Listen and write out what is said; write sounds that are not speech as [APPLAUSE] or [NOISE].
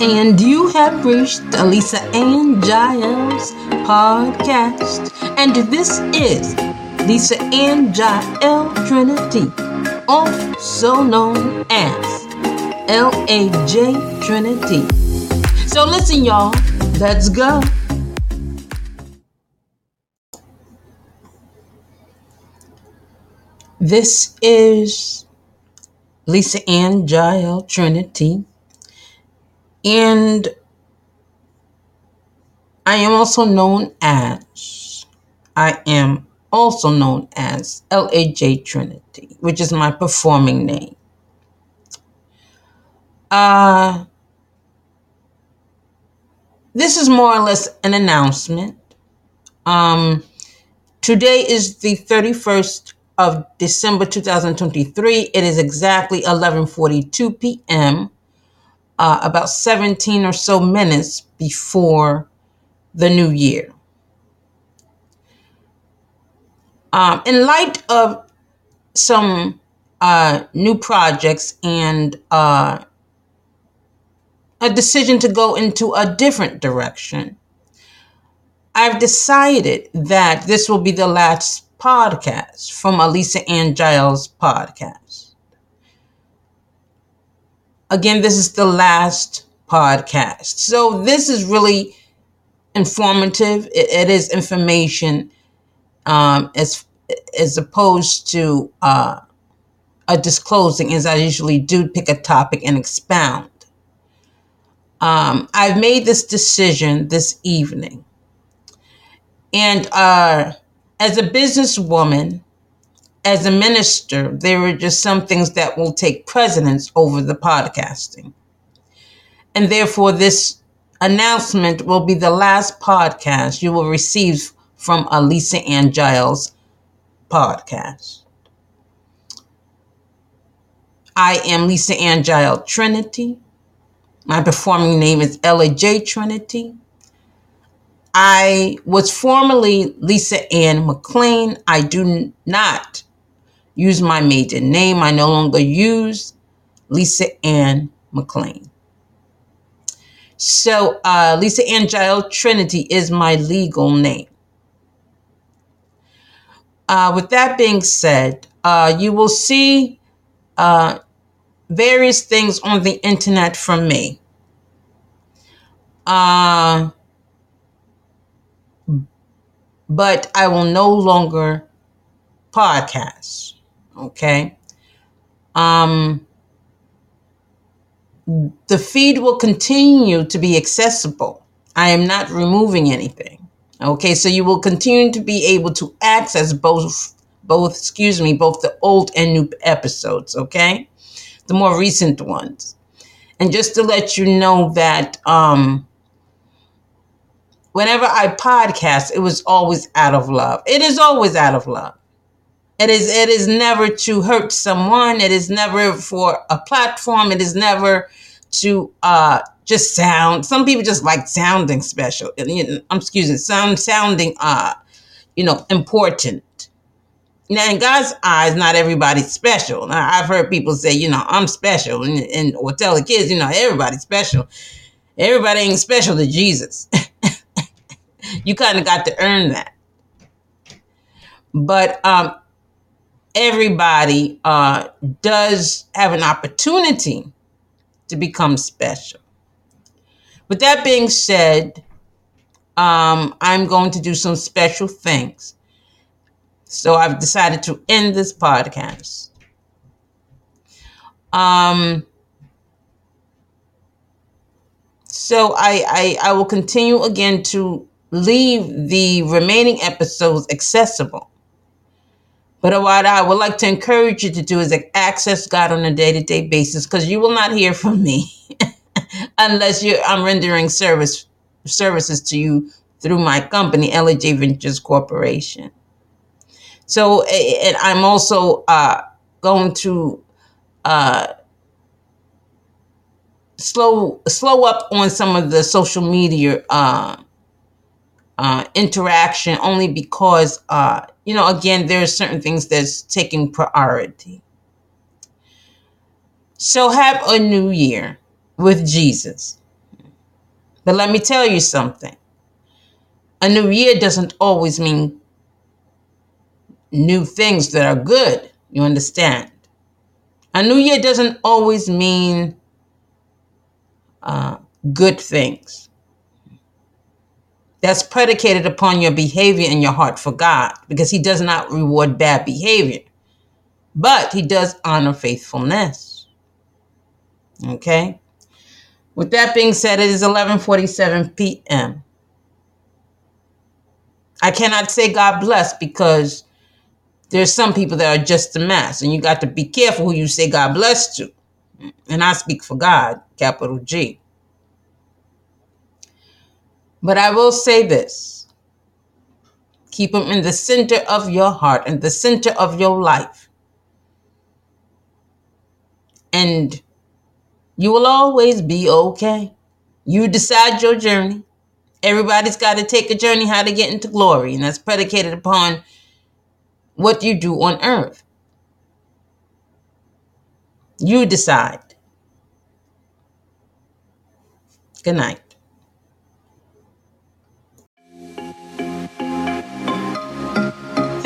And you have reached Lisa Ann Jael's podcast. And this is Lisa Ann Jael Trinity, also known as LAJ Trinity. So listen, y'all, let's go. This is Lisa Ann Jael Trinity and I am also known as, I am also known as LAJ Trinity, which is my performing name. Uh, this is more or less an announcement. Um, today is the 31st of December 2023. It is exactly 11:42 p.m uh, about 17 or so minutes before the new year. Um, in light of some uh, new projects and uh, a decision to go into a different direction, I've decided that this will be the last podcast from Elisa Ann Jael's podcast. Again, this is the last podcast. So this is really informative. it, it is information um, as as opposed to uh, a disclosing, as I usually do pick a topic and expound. Um, I've made this decision this evening. And uh, as a businesswoman, as a minister, there are just some things that will take precedence over the podcasting. And therefore, this announcement will be the last podcast you will receive from Elisa Ann Jael's podcast. I am Lisa Ann Jael Trinity. My performing name is LAJ Trinity. I was formerly Lisa Ann McLean. I do not use my maiden name. I no longer use Lisa Ann McLean. So, uh, Lisa Ann Jael Trinity is my legal name. Uh, with that being said, uh, you will see uh, various things on the internet from me. Uh, but I will no longer podcast. Okay. Um, the feed will continue to be accessible. I am not removing anything. Okay, so you will continue to be able to access both both, excuse me, both the old and new episodes, okay? The more recent ones. And just to let you know that um whenever I podcast, it was always out of love. It is always out of love. It is it is never to hurt someone. It is never for a platform. It is never to uh just sound. Some people just like sounding special. I'm excuse me, sound sounding uh, you know, important. Now, in God's eyes, not everybody's special. Now, I've heard people say, you know, I'm special, and, and or tell the kids, you know, everybody's special. Everybody ain't special to Jesus. [LAUGHS] you kind of got to earn that. But um, everybody uh, does have an opportunity to become special. With that being said, um, I'm going to do some special things. So I've decided to end this podcast. Um, so I, I I will continue again to leave the remaining episodes accessible. But what I would like to encourage you to do is access God on a day to day basis because you will not hear from me [LAUGHS] unless you I'm rendering service services to you through my company, LAJ Ventures Corporation. So, and I'm also uh, going to uh, slow slow up on some of the social media uh, uh, interaction only because, uh, you know, again, there are certain things that's taking priority. So have a new year with Jesus. But let me tell you something. A new year doesn't always mean new things that are good. You understand? A new year doesn't always mean uh, good things. That's predicated upon your behavior and your heart for God because He does not reward bad behavior, but He does honor faithfulness. Okay? With that being said, it is 11:47 p.m. I cannot say God bless because there's some people that are just a mess, and you got to be careful who you say God bless to. And I speak for God, capital G. But I will say this keep them in the center of your heart and the center of your life. And you will always be okay. You decide your journey. Everybody's got to take a journey how to get into glory, and that's predicated upon what you do on earth. You decide. Good night.